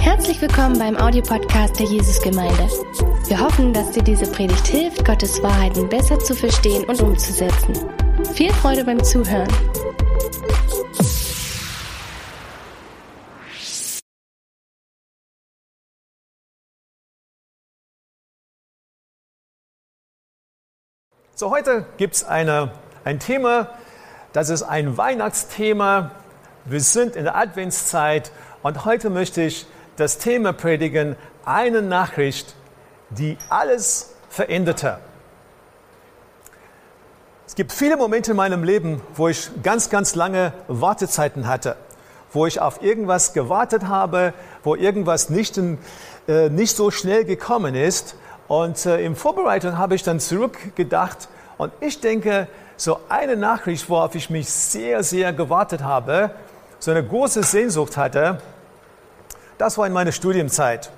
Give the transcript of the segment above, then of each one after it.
Herzlich willkommen beim Audiopodcast der Jesusgemeinde. Wir hoffen, dass dir diese Predigt hilft, Gottes Wahrheiten besser zu verstehen und umzusetzen. Viel Freude beim Zuhören. So, heute gibt es ein Thema, das ist ein Weihnachtsthema. Wir sind in der Adventszeit und heute möchte ich das Thema predigen, eine Nachricht, die alles veränderte. Es gibt viele Momente in meinem Leben, wo ich ganz, ganz lange Wartezeiten hatte, wo ich auf irgendwas gewartet habe, wo irgendwas nicht, in, äh, nicht so schnell gekommen ist. Und äh, in Vorbereitung habe ich dann zurückgedacht und ich denke, so eine Nachricht, worauf ich mich sehr, sehr gewartet habe, so eine große Sehnsucht hatte, das war in meiner Studienzeit.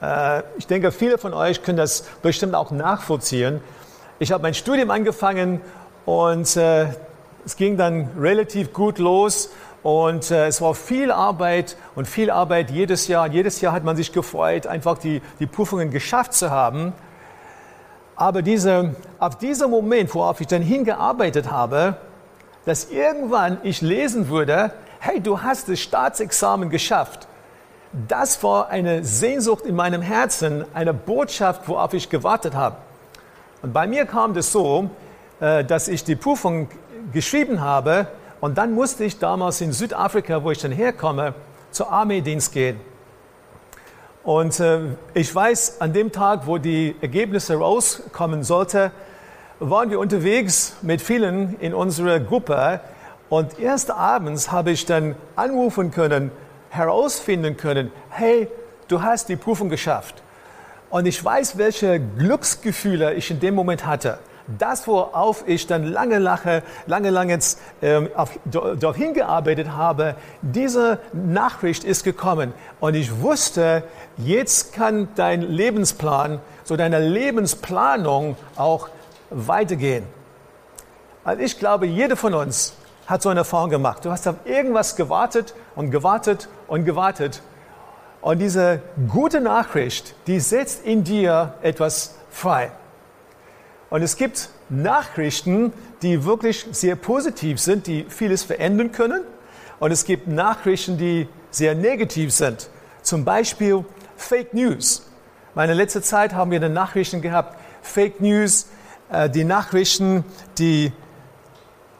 Äh, ich denke, viele von euch können das bestimmt auch nachvollziehen. Ich habe mein Studium angefangen und äh, es ging dann relativ gut los und äh, es war viel Arbeit und viel Arbeit jedes Jahr. Jedes Jahr hat man sich gefreut, einfach die, die Prüfungen geschafft zu haben. Aber diese, ab diesem Moment, worauf ich dann hingearbeitet habe, dass irgendwann ich lesen würde, hey, du hast das Staatsexamen geschafft. Das war eine Sehnsucht in meinem Herzen, eine Botschaft, worauf ich gewartet habe. Und bei mir kam das so, äh, dass ich die Prüfung geschrieben habe und dann musste ich damals in Südafrika, wo ich dann herkomme, zur Armeedienst gehen. Und äh, ich weiß, an dem Tag, wo die Ergebnisse rauskommen sollten, waren wir unterwegs mit vielen in unserer Gruppe. Und erst abends habe ich dann anrufen können, herausfinden können, hey, du hast die Prüfung geschafft. Und ich weiß, welche Glücksgefühle ich in dem Moment hatte. Das, worauf ich dann lange, lange, lange, lange ähm, auf, habe, diese Nachricht ist gekommen. Und ich wusste, jetzt kann dein Lebensplan, so deine Lebensplanung auch weitergehen. Also ich glaube, jeder von uns hat so eine Erfahrung gemacht. Du hast auf irgendwas gewartet und gewartet und gewartet. Und diese gute Nachricht, die setzt in dir etwas frei. Und es gibt Nachrichten, die wirklich sehr positiv sind, die vieles verändern können. Und es gibt Nachrichten, die sehr negativ sind. Zum Beispiel Fake News. Meine letzte Zeit haben wir eine Nachrichten gehabt, Fake News, äh, die Nachrichten, die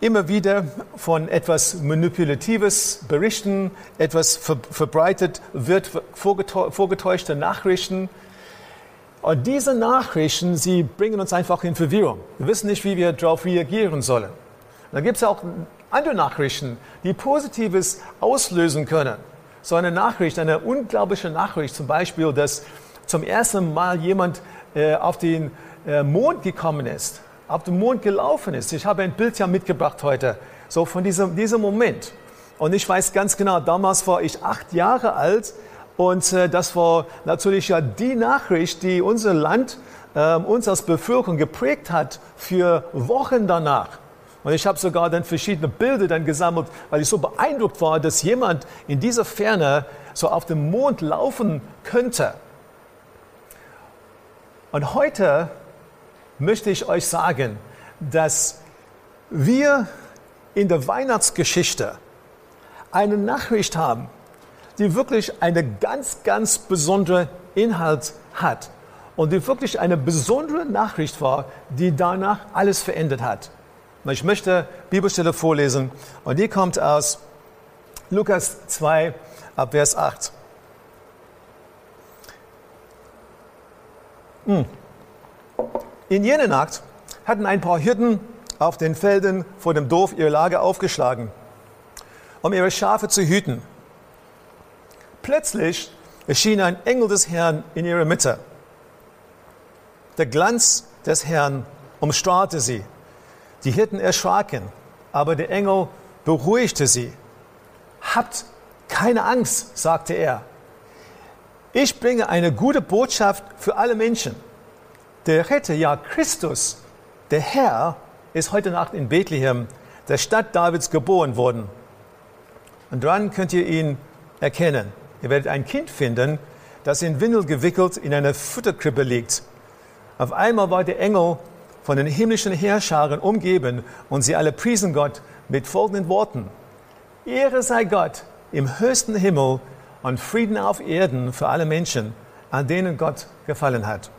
immer wieder von etwas Manipulatives berichten, etwas verbreitet wird, vorgetäuschte Nachrichten. Und diese Nachrichten, sie bringen uns einfach in Verwirrung. Wir wissen nicht, wie wir darauf reagieren sollen. Da gibt es auch andere Nachrichten, die Positives auslösen können. So eine Nachricht, eine unglaubliche Nachricht, zum Beispiel, dass zum ersten Mal jemand äh, auf den äh, Mond gekommen ist, auf den Mond gelaufen ist. Ich habe ein Bild ja mitgebracht heute, so von diesem, diesem Moment. Und ich weiß ganz genau, damals war ich acht Jahre alt und äh, das war natürlich ja die Nachricht, die unser Land, äh, uns als Bevölkerung geprägt hat für Wochen danach. Und ich habe sogar dann verschiedene Bilder dann gesammelt, weil ich so beeindruckt war, dass jemand in dieser Ferne so auf dem Mond laufen könnte. Und heute möchte ich euch sagen, dass wir in der Weihnachtsgeschichte eine Nachricht haben, die wirklich eine ganz, ganz besondere Inhalt hat und die wirklich eine besondere Nachricht war, die danach alles verändert hat. Ich möchte Bibelstelle vorlesen und die kommt aus Lukas 2 ab Vers 8. Hm. In jener Nacht hatten ein paar Hirten auf den Feldern vor dem Dorf ihr Lager aufgeschlagen, um ihre Schafe zu hüten. Plötzlich erschien ein Engel des Herrn in ihrer Mitte. Der Glanz des Herrn umstrahlte sie. Die Hirten erschraken, aber der Engel beruhigte sie. Habt keine Angst, sagte er. Ich bringe eine gute Botschaft für alle Menschen. Der Retter, ja Christus, der Herr, ist heute Nacht in Bethlehem, der Stadt Davids, geboren worden. Und dann könnt ihr ihn erkennen. Ihr werdet ein Kind finden, das in Windel gewickelt in einer Futterkrippe liegt. Auf einmal war der Engel von den himmlischen Herrscharen umgeben und sie alle priesen Gott mit folgenden Worten. Ehre sei Gott im höchsten Himmel und Frieden auf Erden für alle Menschen, an denen Gott gefallen hat.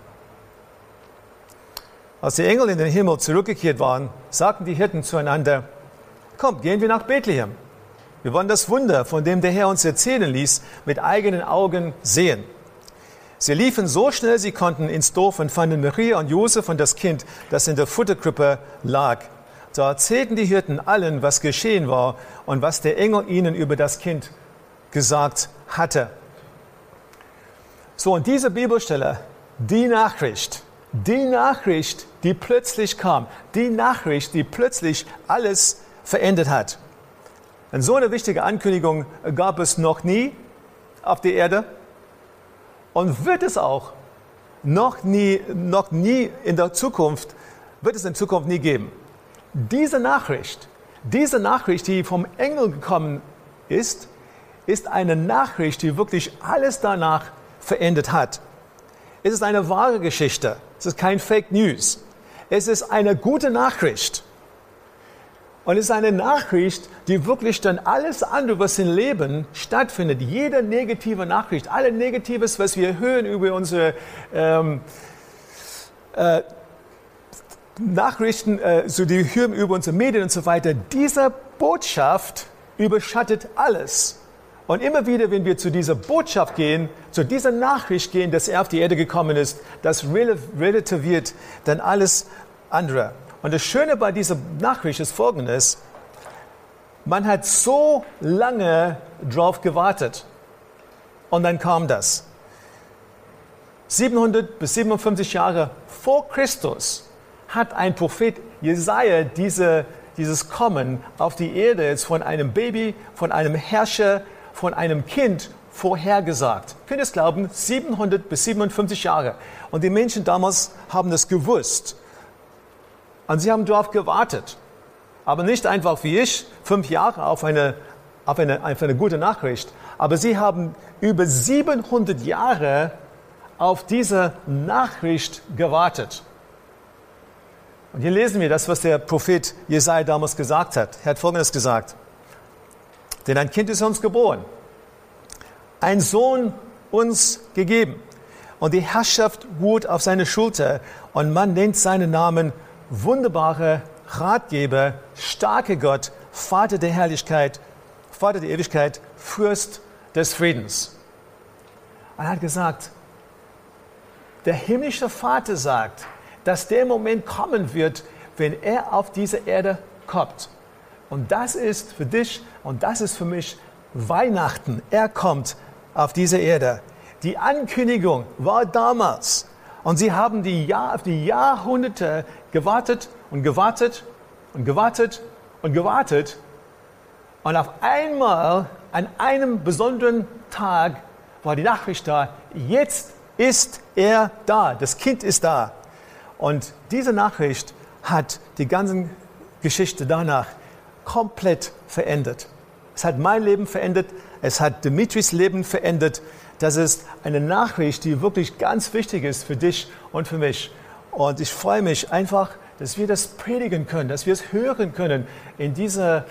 Als die Engel in den Himmel zurückgekehrt waren, sagten die Hirten zueinander, Kommt, gehen wir nach Bethlehem. Wir wollen das Wunder, von dem der Herr uns erzählen ließ, mit eigenen Augen sehen. Sie liefen so schnell sie konnten ins Dorf und fanden Maria und Josef und das Kind, das in der Futterkrippe lag. Da erzählten die Hirten allen, was geschehen war und was der Engel ihnen über das Kind gesagt hatte. So, und diese Bibelstelle, die Nachricht, die Nachricht, die plötzlich kam, die Nachricht, die plötzlich alles verändert hat. Und so eine wichtige Ankündigung gab es noch nie auf der Erde und wird es auch noch nie, noch nie in der Zukunft, wird es in Zukunft nie geben. Diese Nachricht, diese Nachricht, die vom Engel gekommen ist, ist eine Nachricht, die wirklich alles danach verändert hat. Es ist eine wahre Geschichte. Es ist kein Fake News. Es ist eine gute Nachricht. Und es ist eine Nachricht, die wirklich dann alles andere, was im Leben stattfindet, jede negative Nachricht, alle Negatives, was wir hören über unsere ähm, äh, Nachrichten, äh, so die hören über unsere Medien und so weiter, diese Botschaft überschattet alles. Und immer wieder, wenn wir zu dieser Botschaft gehen, zu dieser Nachricht gehen, dass er auf die Erde gekommen ist, das relativiert dann alles andere. Und das Schöne bei dieser Nachricht ist folgendes. Man hat so lange drauf gewartet. Und dann kam das. 700 bis 57 Jahre vor Christus hat ein Prophet Jesaja diese, dieses Kommen auf die Erde jetzt von einem Baby, von einem Herrscher, von einem Kind vorhergesagt. Könnt ihr es glauben? 700 bis 57 Jahre. Und die Menschen damals haben das gewusst. Und sie haben darauf gewartet. Aber nicht einfach wie ich, fünf Jahre auf eine, auf eine, auf eine gute Nachricht. Aber sie haben über 700 Jahre auf diese Nachricht gewartet. Und hier lesen wir das, was der Prophet Jesaja damals gesagt hat. Er hat Folgendes gesagt. Denn ein Kind ist uns geboren, ein Sohn uns gegeben. Und die Herrschaft ruht auf seine Schulter. Und man nennt seinen Namen wunderbare Ratgeber, starke Gott, Vater der Herrlichkeit, Vater der Ewigkeit, Fürst des Friedens. Und er hat gesagt, der himmlische Vater sagt, dass der Moment kommen wird, wenn er auf diese Erde kommt. Und das ist für dich und das ist für mich Weihnachten. Er kommt auf diese Erde. Die Ankündigung war damals. Und sie haben die, Jahr, die Jahrhunderte gewartet und gewartet und gewartet und gewartet. Und auf einmal, an einem besonderen Tag, war die Nachricht da, jetzt ist er da, das Kind ist da. Und diese Nachricht hat die ganze Geschichte danach komplett verändert. Es hat mein Leben verändert, es hat Dimitris Leben verändert. Das ist eine Nachricht, die wirklich ganz wichtig ist für dich und für mich. Und ich freue mich einfach, dass wir das predigen können, dass wir es hören können in dieser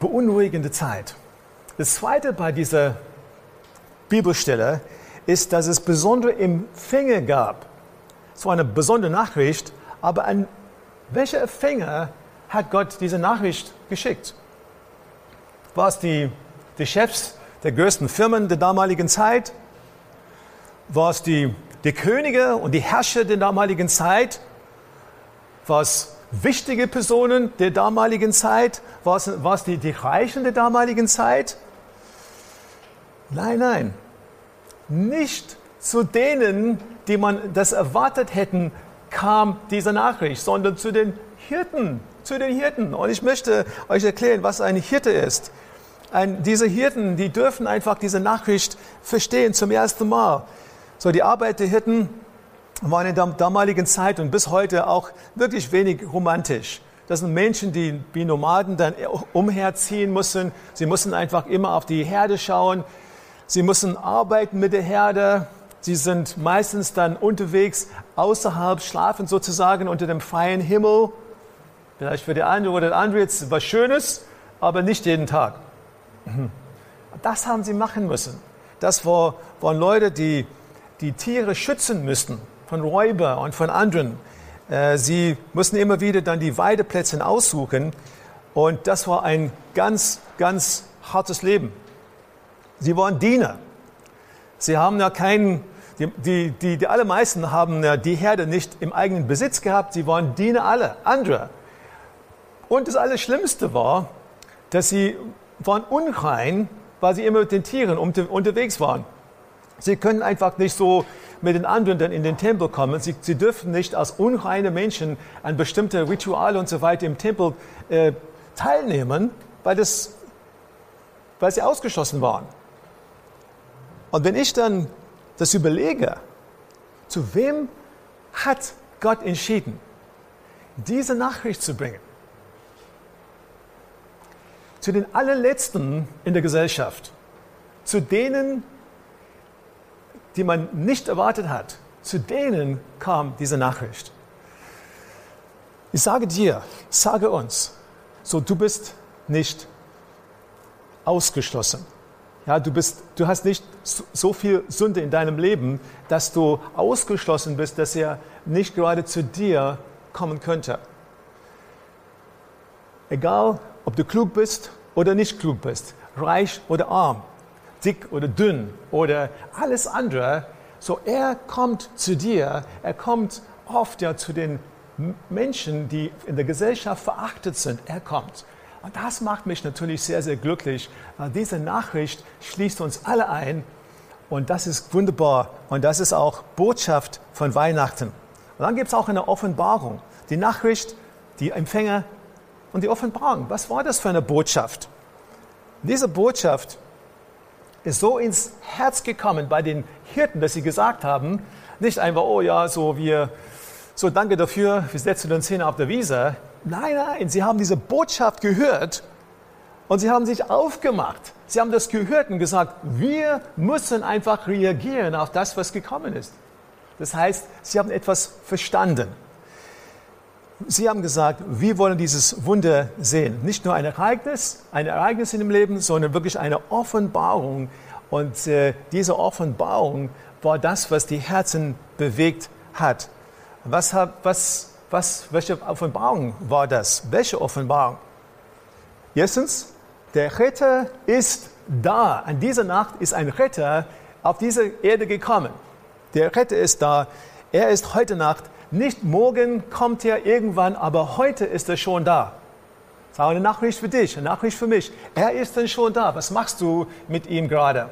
beunruhigenden Zeit. Das Zweite bei dieser Bibelstelle ist, dass es besondere Empfänger gab. War eine besondere Nachricht, aber an welche Empfänger hat Gott diese Nachricht geschickt? War es die, die Chefs der größten Firmen der damaligen Zeit? War es die, die Könige und die Herrscher der damaligen Zeit? War es wichtige Personen der damaligen Zeit? War es, war es die, die Reichen der damaligen Zeit? Nein, nein. Nicht zu denen, die man das erwartet hätten, kam diese Nachricht, sondern zu den Hirten, zu den Hirten. Und ich möchte euch erklären, was ein Hirte ist. Ein, diese Hirten, die dürfen einfach diese Nachricht verstehen zum ersten Mal. So, die Arbeit der Hirten war in der damaligen Zeit und bis heute auch wirklich wenig romantisch. Das sind Menschen, die wie Nomaden dann umherziehen mussten. Sie mussten einfach immer auf die Herde schauen. Sie müssen arbeiten mit der Herde. Sie sind meistens dann unterwegs außerhalb, schlafen sozusagen unter dem freien Himmel. Vielleicht für die eine oder der andere jetzt was Schönes, aber nicht jeden Tag. Das haben sie machen müssen. Das war, waren Leute, die die Tiere schützen müssten von Räuber und von anderen. Äh, sie mussten immer wieder dann die Weideplätze aussuchen und das war ein ganz, ganz hartes Leben. Sie waren Diener. Sie haben ja keinen, die, die, die, die allermeisten haben ja die Herde nicht im eigenen Besitz gehabt, sie waren Diener alle, andere. Und das Allerschlimmste war, dass sie waren unrein, weil sie immer mit den Tieren unter, unterwegs waren. Sie können einfach nicht so mit den anderen dann in den Tempel kommen. Sie, sie dürfen nicht als unreine Menschen an bestimmte Rituale und so weiter im Tempel äh, teilnehmen, weil, das, weil sie ausgeschlossen waren. Und wenn ich dann das überlege, zu wem hat Gott entschieden, diese Nachricht zu bringen? Zu den allerletzten in der Gesellschaft, zu denen, die man nicht erwartet hat, zu denen kam diese Nachricht. Ich sage dir, sage uns, so du bist nicht ausgeschlossen. Ja, du, bist, du hast nicht so viel Sünde in deinem Leben, dass du ausgeschlossen bist, dass er nicht gerade zu dir kommen könnte. Egal, ob du klug bist oder nicht klug bist, reich oder arm, dick oder dünn oder alles andere, so er kommt zu dir, er kommt oft ja zu den Menschen, die in der Gesellschaft verachtet sind. Er kommt. Und das macht mich natürlich sehr, sehr glücklich. Diese Nachricht schließt uns alle ein und das ist wunderbar und das ist auch Botschaft von Weihnachten. Und dann gibt es auch eine Offenbarung. Die Nachricht, die Empfänger und die Offenbarung. Was war das für eine Botschaft? Diese Botschaft ist so ins Herz gekommen bei den Hirten, dass sie gesagt haben, nicht einfach, oh ja, so wir, so danke dafür, wir setzen uns hin auf der Wiese. Nein, nein, sie haben diese Botschaft gehört und sie haben sich aufgemacht. Sie haben das gehört und gesagt, wir müssen einfach reagieren auf das, was gekommen ist. Das heißt, sie haben etwas verstanden. Sie haben gesagt, wir wollen dieses Wunder sehen. Nicht nur ein Ereignis, ein Ereignis in dem Leben, sondern wirklich eine Offenbarung. Und äh, diese Offenbarung war das, was die Herzen bewegt hat. Was, was, was, welche Offenbarung war das? Welche Offenbarung? Erstens, der Retter ist da. An dieser Nacht ist ein Retter auf diese Erde gekommen. Der Retter ist da. Er ist heute Nacht nicht morgen kommt er irgendwann, aber heute ist er schon da. Das ist eine Nachricht für dich, eine Nachricht für mich. Er ist dann schon da. Was machst du mit ihm gerade?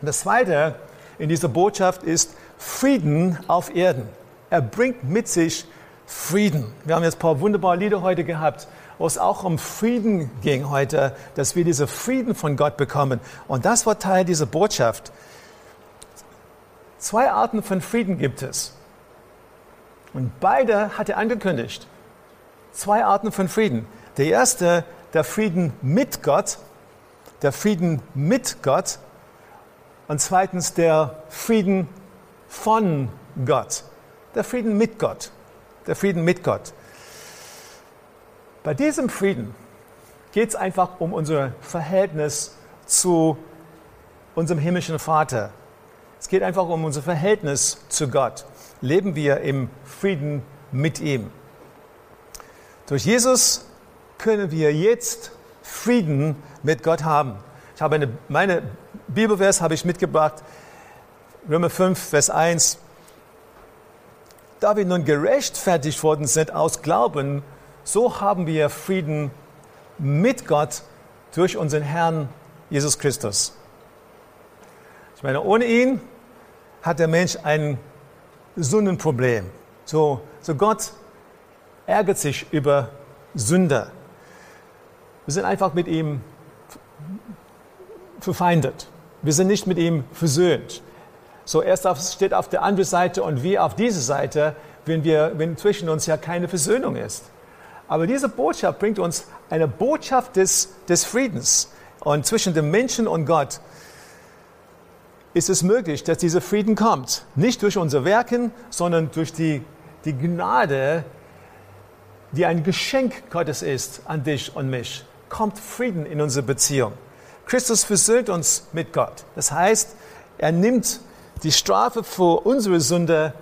Das Zweite in dieser Botschaft ist Frieden auf Erden. Er bringt mit sich Frieden. Wir haben jetzt ein paar wunderbare Lieder heute gehabt, wo es auch um Frieden ging heute, dass wir diesen Frieden von Gott bekommen. Und das war Teil dieser Botschaft. Zwei Arten von Frieden gibt es. Und beide hat er angekündigt. Zwei Arten von Frieden. Der erste, der Frieden mit Gott, der Frieden mit Gott. Und zweitens der Frieden von Gott. Der Frieden mit Gott. Der Frieden mit Gott. Bei diesem Frieden geht es einfach um unser Verhältnis zu unserem himmlischen Vater. Es geht einfach um unser Verhältnis zu Gott leben wir im Frieden mit ihm. Durch Jesus können wir jetzt Frieden mit Gott haben. Ich habe eine, meine Bibelvers habe ich mitgebracht, Römer 5, Vers 1. Da wir nun gerechtfertigt worden sind aus Glauben, so haben wir Frieden mit Gott durch unseren Herrn Jesus Christus. Ich meine, ohne ihn hat der Mensch einen Sündenproblem. So, so Gott ärgert sich über Sünder. Wir sind einfach mit ihm verfeindet. Wir sind nicht mit ihm versöhnt. So auf, steht auf der anderen Seite und wir auf dieser Seite, wenn, wir, wenn zwischen uns ja keine Versöhnung ist. Aber diese Botschaft bringt uns eine Botschaft des, des Friedens und zwischen dem Menschen und Gott. Ist es möglich, dass dieser Frieden kommt. Nicht durch unser Werken, sondern durch die, die Gnade, die ein Geschenk Gottes ist an dich und mich. Kommt Frieden in unsere Beziehung. Christus versöhnt uns mit Gott. Das heißt, er nimmt die Strafe für unsere Sünde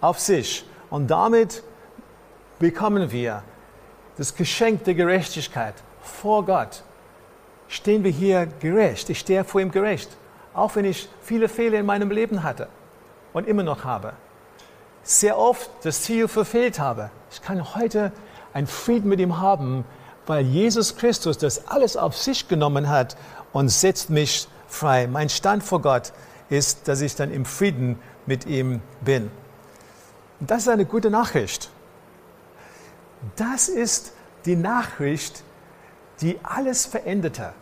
auf sich. Und damit bekommen wir das Geschenk der Gerechtigkeit vor Gott. Stehen wir hier gerecht. Ich stehe vor ihm gerecht. Auch wenn ich viele Fehler in meinem Leben hatte und immer noch habe. Sehr oft das Ziel verfehlt habe. Ich kann heute einen Frieden mit ihm haben, weil Jesus Christus das alles auf sich genommen hat und setzt mich frei. Mein Stand vor Gott ist, dass ich dann im Frieden mit ihm bin. Und das ist eine gute Nachricht. Das ist die Nachricht, die alles veränderte,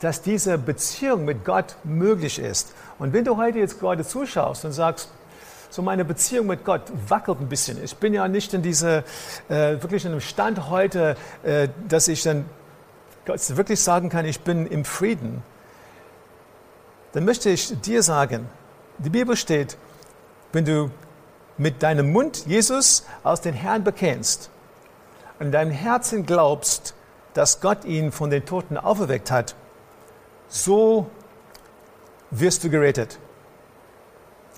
dass diese Beziehung mit Gott möglich ist. Und wenn du heute jetzt gerade zuschaust und sagst, so meine Beziehung mit Gott wackelt ein bisschen. Ich bin ja nicht in diese, äh, wirklich in einem Stand heute, äh, dass ich dann wirklich sagen kann, ich bin im Frieden. Dann möchte ich dir sagen, die Bibel steht, wenn du mit deinem Mund Jesus aus den Herrn bekennst und in deinem Herzen glaubst, dass Gott ihn von den Toten auferweckt hat, so wirst du gerettet.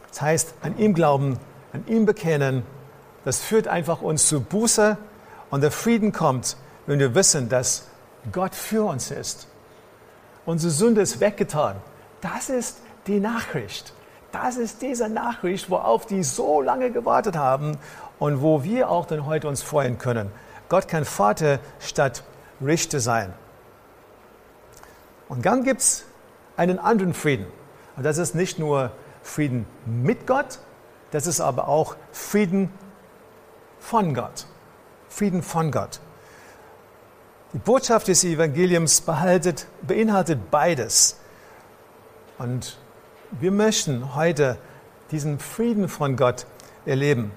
Das heißt, an ihm glauben, an ihm bekennen, das führt einfach uns zu Buße und der Frieden kommt, wenn wir wissen, dass Gott für uns ist. Unsere Sünde ist weggetan. Das ist die Nachricht. Das ist diese Nachricht, worauf die so lange gewartet haben und wo wir auch dann heute uns freuen können. Gott kann Vater statt Richter sein. Und dann gibt es einen anderen Frieden. Und das ist nicht nur Frieden mit Gott, das ist aber auch Frieden von Gott. Frieden von Gott. Die Botschaft des Evangeliums beinhaltet beides. Und wir möchten heute diesen Frieden von Gott erleben.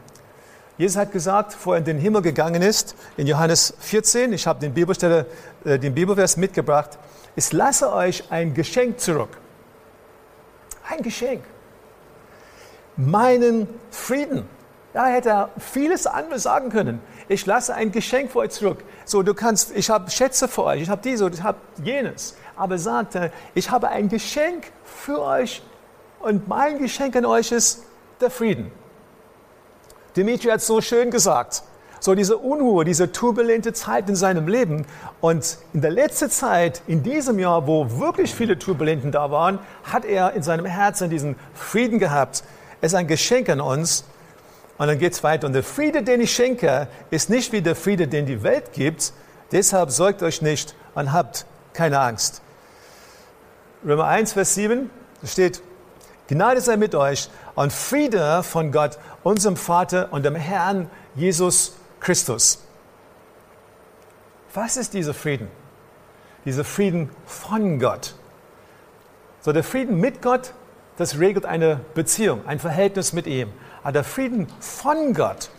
Jesus hat gesagt, bevor er in den Himmel gegangen ist, in Johannes 14, ich habe den, Bibelstelle, äh, den Bibelvers mitgebracht, ich lasse euch ein Geschenk zurück. Ein Geschenk. Meinen Frieden. Da hätte er vieles anderes sagen können. Ich lasse ein Geschenk für euch zurück. So, du kannst, ich habe Schätze für euch, ich habe dies und ich habe jenes. Aber sagte, ich habe ein Geschenk für euch und mein Geschenk an euch ist der Frieden. Dimitri hat es so schön gesagt. So diese Unruhe, diese turbulente Zeit in seinem Leben. Und in der letzten Zeit, in diesem Jahr, wo wirklich viele Turbulenten da waren, hat er in seinem Herzen diesen Frieden gehabt. Es ist ein Geschenk an uns. Und dann geht es weiter. Und der Friede, den ich schenke, ist nicht wie der Friede, den die Welt gibt. Deshalb sorgt euch nicht und habt keine Angst. Römer 1, Vers 7, da steht, Gnade sei mit euch und Friede von Gott, unserem Vater und dem Herrn Jesus Christus. Was ist dieser Frieden? Dieser Frieden von Gott. So der Frieden mit Gott, das regelt eine Beziehung, ein Verhältnis mit ihm. Aber der Frieden von Gott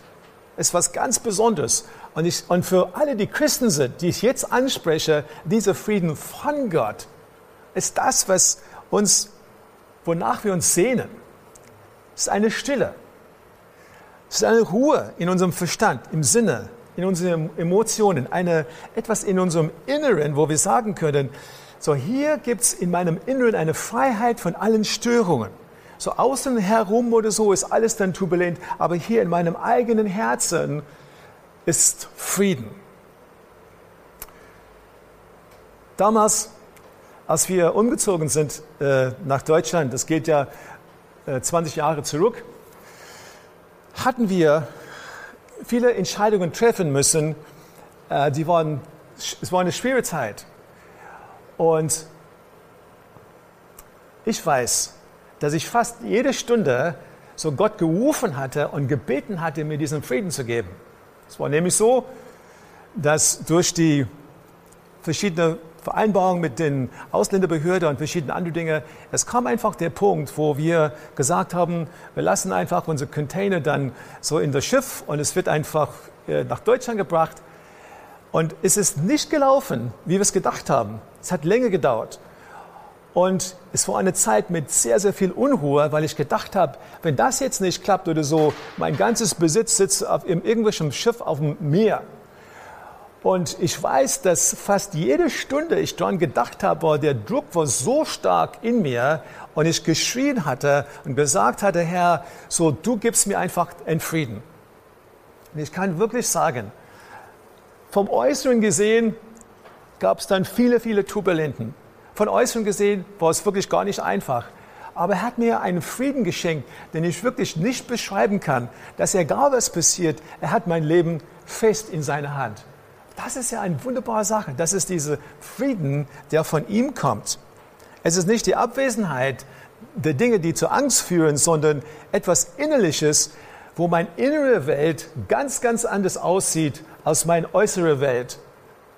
ist was ganz Besonderes. Und, ich, und für alle, die Christen sind, die ich jetzt anspreche, dieser Frieden von Gott ist das, was uns, wonach wir uns sehnen. Es ist eine Stille. Es ist eine Ruhe in unserem Verstand, im Sinne, in unseren Emotionen, eine, etwas in unserem Inneren, wo wir sagen können, so hier gibt es in meinem Inneren eine Freiheit von allen Störungen. So außen herum oder so ist alles dann turbulent, aber hier in meinem eigenen Herzen ist Frieden. Damals, als wir umgezogen sind äh, nach Deutschland, das geht ja äh, 20 Jahre zurück, hatten wir viele Entscheidungen treffen müssen. Äh, die waren, es war eine schwere Zeit. Und ich weiß, dass ich fast jede Stunde so Gott gerufen hatte und gebeten hatte, mir diesen Frieden zu geben. Es war nämlich so, dass durch die verschiedenen Vereinbarungen mit den Ausländerbehörden und verschiedene andere Dinge, es kam einfach der Punkt, wo wir gesagt haben, wir lassen einfach unsere Container dann so in das Schiff und es wird einfach äh, nach Deutschland gebracht. Und es ist nicht gelaufen, wie wir es gedacht haben. Es hat länger gedauert. Und es war eine Zeit mit sehr, sehr viel Unruhe, weil ich gedacht habe, wenn das jetzt nicht klappt oder so, mein ganzes Besitz sitzt auf irgendwelchem Schiff auf dem Meer. Und ich weiß, dass fast jede Stunde ich daran gedacht habe, der Druck war so stark in mir und ich geschrien hatte und gesagt hatte, Herr, so du gibst mir einfach einen Frieden. Und ich kann wirklich sagen, vom Äußeren gesehen gab es dann viele, viele Turbulenten. Von Äußeren gesehen war es wirklich gar nicht einfach. Aber er hat mir einen Frieden geschenkt, den ich wirklich nicht beschreiben kann, dass egal was passiert, er hat mein Leben fest in seiner Hand. Das ist ja eine wunderbare Sache. Das ist dieser Frieden, der von ihm kommt. Es ist nicht die Abwesenheit der Dinge, die zur Angst führen, sondern etwas Innerliches, wo meine innere Welt ganz, ganz anders aussieht als meine äußere Welt.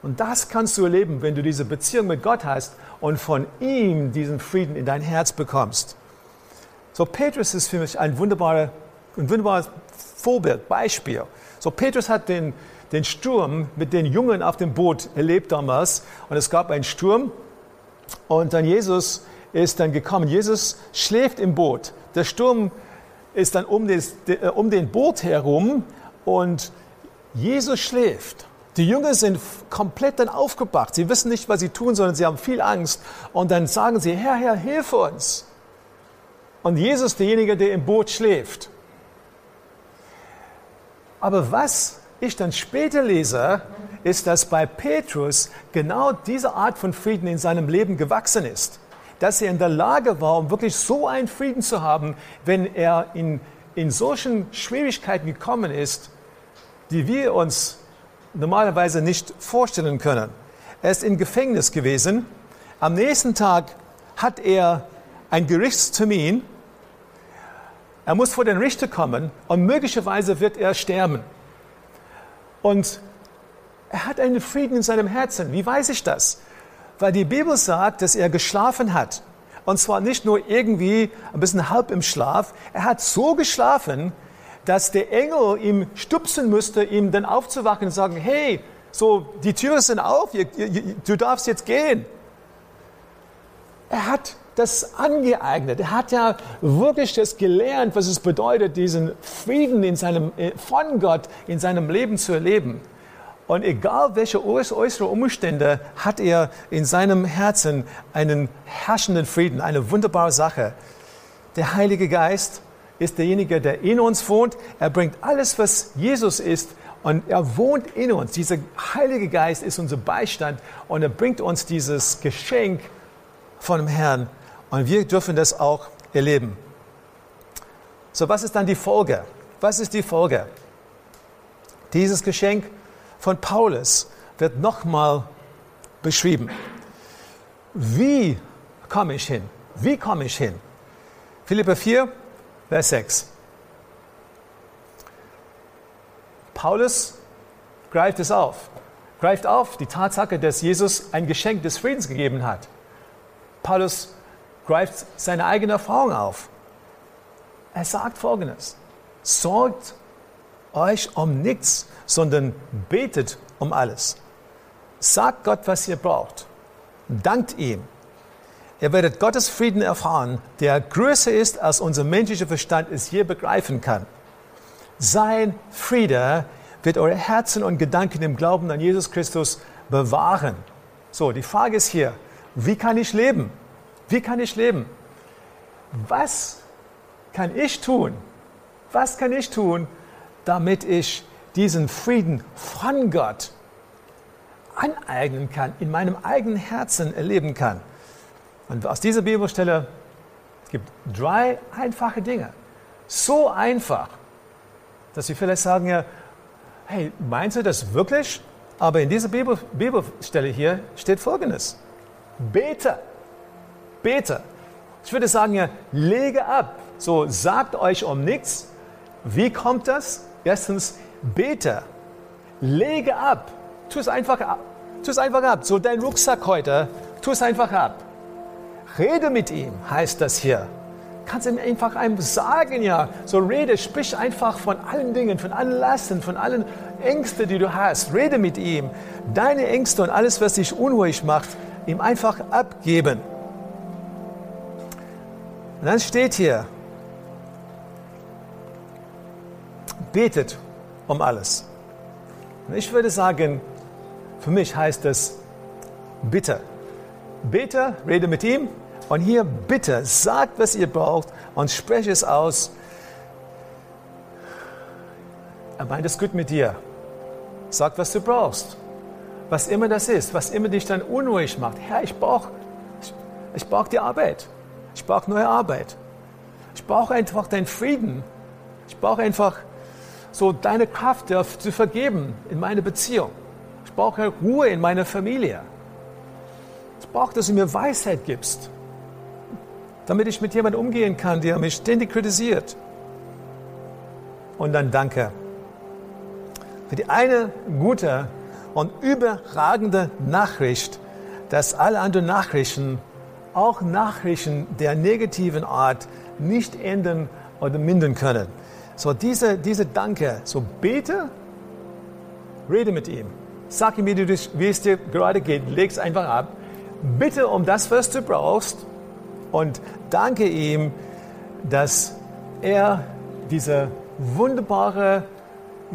Und das kannst du erleben, wenn du diese Beziehung mit Gott hast und von ihm diesen Frieden in dein Herz bekommst. So, Petrus ist für mich ein wunderbarer, ein wunderbares Vorbild, Beispiel. So, Petrus hat den, den Sturm mit den Jungen auf dem Boot erlebt damals. Und es gab einen Sturm. Und dann Jesus ist dann gekommen. Jesus schläft im Boot. Der Sturm ist dann um, des, um den Boot herum und Jesus schläft. Die Jünger sind komplett dann aufgebracht. Sie wissen nicht, was sie tun, sondern sie haben viel Angst. Und dann sagen sie, Herr, Herr, hilf uns. Und Jesus derjenige, der im Boot schläft. Aber was ich dann später lese, ist, dass bei Petrus genau diese Art von Frieden in seinem Leben gewachsen ist. Dass er in der Lage war, um wirklich so einen Frieden zu haben, wenn er in, in solchen Schwierigkeiten gekommen ist, die wir uns normalerweise nicht vorstellen können. Er ist im Gefängnis gewesen. Am nächsten Tag hat er einen Gerichtstermin. Er muss vor den Richter kommen und möglicherweise wird er sterben. Und er hat einen Frieden in seinem Herzen. Wie weiß ich das? Weil die Bibel sagt, dass er geschlafen hat. Und zwar nicht nur irgendwie ein bisschen halb im Schlaf. Er hat so geschlafen, dass der Engel ihm stupsen müsste, ihm dann aufzuwachen und sagen, hey, so, die Türen sind auf, du darfst jetzt gehen. Er hat das angeeignet. Er hat ja wirklich das gelernt, was es bedeutet, diesen Frieden in seinem, äh, von Gott in seinem Leben zu erleben. Und egal welche äußere Umstände, hat er in seinem Herzen einen herrschenden Frieden, eine wunderbare Sache. Der Heilige Geist ist derjenige, der in uns wohnt. Er bringt alles, was Jesus ist, und er wohnt in uns. Dieser Heilige Geist ist unser Beistand und er bringt uns dieses Geschenk von dem Herrn. Und wir dürfen das auch erleben. So, was ist dann die Folge? Was ist die Folge? Dieses Geschenk von Paulus wird nochmal beschrieben. Wie komme ich hin? Wie komme ich hin? Philippa 4, Vers 6. Paulus greift es auf, greift auf die Tatsache, dass Jesus ein Geschenk des Friedens gegeben hat. Paulus greift seine eigene Erfahrung auf. Er sagt folgendes: Sorgt euch um nichts, sondern betet um alles. Sagt Gott, was ihr braucht. Dankt ihm Ihr werdet Gottes Frieden erfahren, der größer ist, als unser menschlicher Verstand es je begreifen kann. Sein Friede wird eure Herzen und Gedanken im Glauben an Jesus Christus bewahren. So, die Frage ist hier, wie kann ich leben? Wie kann ich leben? Was kann ich tun? Was kann ich tun, damit ich diesen Frieden von Gott aneignen kann, in meinem eigenen Herzen erleben kann? Und aus dieser Bibelstelle gibt drei einfache Dinge. So einfach, dass Sie vielleicht sagen ja, hey, meinst du das wirklich? Aber in dieser Bibel, Bibelstelle hier steht Folgendes. Bete. Bete. Ich würde sagen ja, lege ab. So, sagt euch um nichts. Wie kommt das? Erstens, bete. Lege ab. Tu es einfach ab. Tu es einfach ab. So dein Rucksack heute, tu es einfach ab. Rede mit ihm, heißt das hier. Kannst ihm einfach einem sagen, ja. So rede, sprich einfach von allen Dingen, von allen Lasten, von allen Ängsten, die du hast. Rede mit ihm. Deine Ängste und alles, was dich unruhig macht, ihm einfach abgeben. Und dann steht hier, betet um alles. Und ich würde sagen, für mich heißt es bitte. Bete, rede mit ihm und hier bitte, sagt, was ihr braucht und spreche es aus. Er meint es gut mit dir. Sag, was du brauchst. Was immer das ist, was immer dich dann unruhig macht. Herr, ich brauche ich brauch die Arbeit. Ich brauche neue Arbeit. Ich brauche einfach deinen Frieden. Ich brauche einfach so deine Kraft zu vergeben in meine Beziehung. Ich brauche Ruhe in meiner Familie. Ich brauche, dass du mir Weisheit gibst, damit ich mit jemandem umgehen kann, der mich ständig kritisiert. Und dann danke für die eine gute und überragende Nachricht, dass alle anderen Nachrichten, auch Nachrichten der negativen Art, nicht enden oder mindern können. So diese, diese Danke, so bete, rede mit ihm. Sag ihm, wie, du, wie es dir gerade geht. Leg es einfach ab. Bitte um das, was du brauchst. Und danke ihm, dass er dieser wunderbare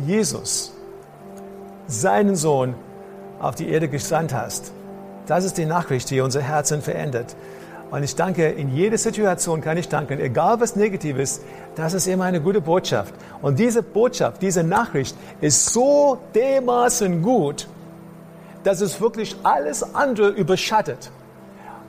Jesus seinen Sohn auf die Erde gesandt hast. Das ist die Nachricht, die unser Herzen verändert. Und ich danke, in jeder Situation kann ich danken, egal was negativ ist, das ist immer eine gute Botschaft. Und diese Botschaft, diese Nachricht ist so dermaßen gut, dass es wirklich alles andere überschattet.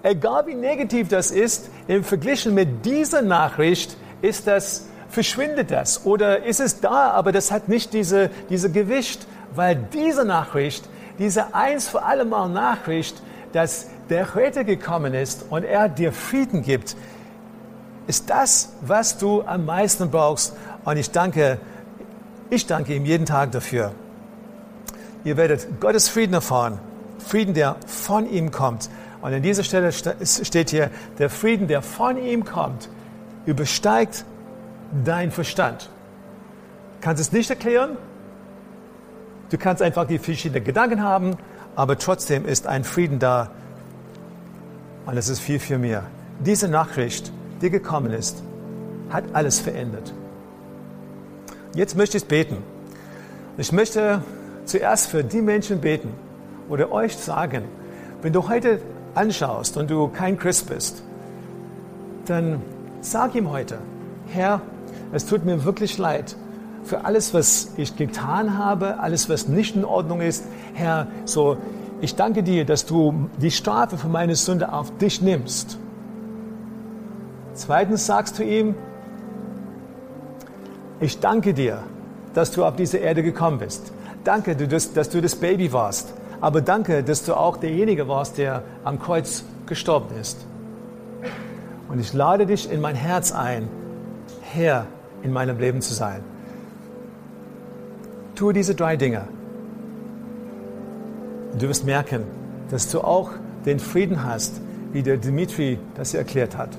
Egal wie negativ das ist, im Vergleich mit dieser Nachricht ist das, verschwindet das oder ist es da, aber das hat nicht diese, diese Gewicht weil diese Nachricht, diese eins für alle Mal Nachricht, dass der Retter gekommen ist und er dir Frieden gibt, ist das, was du am meisten brauchst. Und ich danke, ich danke ihm jeden Tag dafür. Ihr werdet Gottes Frieden erfahren. Frieden, der von ihm kommt. Und an dieser Stelle steht hier, der Frieden, der von ihm kommt, übersteigt dein Verstand. Kannst es nicht erklären, Du kannst einfach die verschiedenen Gedanken haben, aber trotzdem ist ein Frieden da. Und es ist viel, viel mehr. Diese Nachricht, die gekommen ist, hat alles verändert. Jetzt möchte ich beten. Ich möchte zuerst für die Menschen beten oder euch sagen, wenn du heute anschaust und du kein Christ bist, dann sag ihm heute, Herr, es tut mir wirklich leid, für alles, was ich getan habe, alles, was nicht in Ordnung ist. Herr, so, ich danke dir, dass du die Strafe für meine Sünde auf dich nimmst. Zweitens sagst du ihm, ich danke dir, dass du auf diese Erde gekommen bist. Danke, dass du das Baby warst. Aber danke, dass du auch derjenige warst, der am Kreuz gestorben ist. Und ich lade dich in mein Herz ein, Herr in meinem Leben zu sein. Tue diese drei Dinge. Du wirst merken, dass du auch den Frieden hast, wie der Dimitri das hier erklärt hat.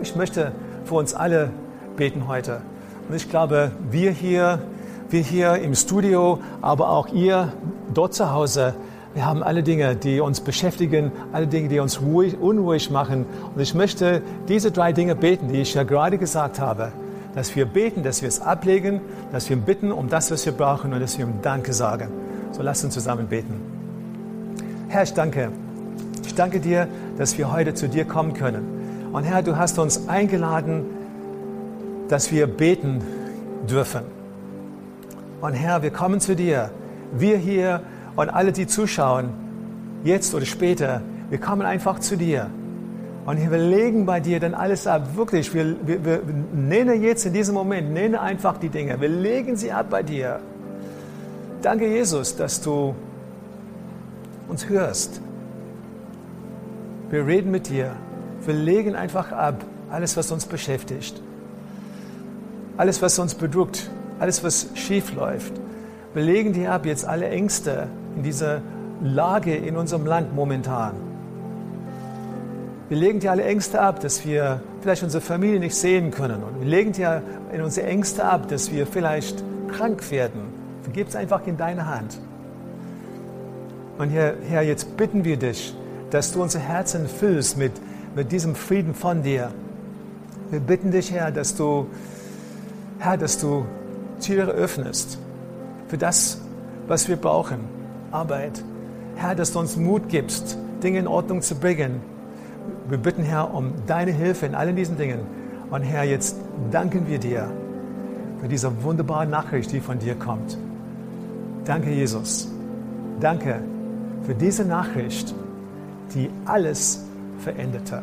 Ich möchte für uns alle beten heute. Und ich glaube, wir hier, wir hier im Studio, aber auch ihr dort zu Hause, wir haben alle Dinge, die uns beschäftigen, alle Dinge, die uns ruhig, unruhig machen. Und ich möchte diese drei Dinge beten, die ich ja gerade gesagt habe dass wir beten, dass wir es ablegen, dass wir bitten um das, was wir brauchen und dass wir ihm Danke sagen. So lasst uns zusammen beten. Herr, ich danke. Ich danke dir, dass wir heute zu dir kommen können. Und Herr, du hast uns eingeladen, dass wir beten dürfen. Und Herr, wir kommen zu dir. Wir hier und alle, die zuschauen, jetzt oder später, wir kommen einfach zu dir. Und wir legen bei dir dann alles ab. Wirklich, wir, wir, wir nennen jetzt in diesem Moment, nenne einfach die Dinge. Wir legen sie ab bei dir. Danke, Jesus, dass du uns hörst. Wir reden mit dir. Wir legen einfach ab alles, was uns beschäftigt. Alles, was uns bedrückt. Alles, was schief läuft. Wir legen dir ab jetzt alle Ängste in dieser Lage in unserem Land momentan. Wir legen dir alle Ängste ab, dass wir vielleicht unsere Familie nicht sehen können. Und wir legen dir in unsere Ängste ab, dass wir vielleicht krank werden. Vergib es einfach in deine Hand. Und Herr, Herr, jetzt bitten wir dich, dass du unser Herzen füllst mit, mit diesem Frieden von dir. Wir bitten dich, Herr, dass du, Herr, dass du Türe öffnest für das, was wir brauchen. Arbeit. Herr, dass du uns Mut gibst, Dinge in Ordnung zu bringen. Wir bitten, Herr, um deine Hilfe in allen diesen Dingen. Und Herr, jetzt danken wir dir für diese wunderbare Nachricht, die von dir kommt. Danke, Jesus. Danke für diese Nachricht, die alles veränderte.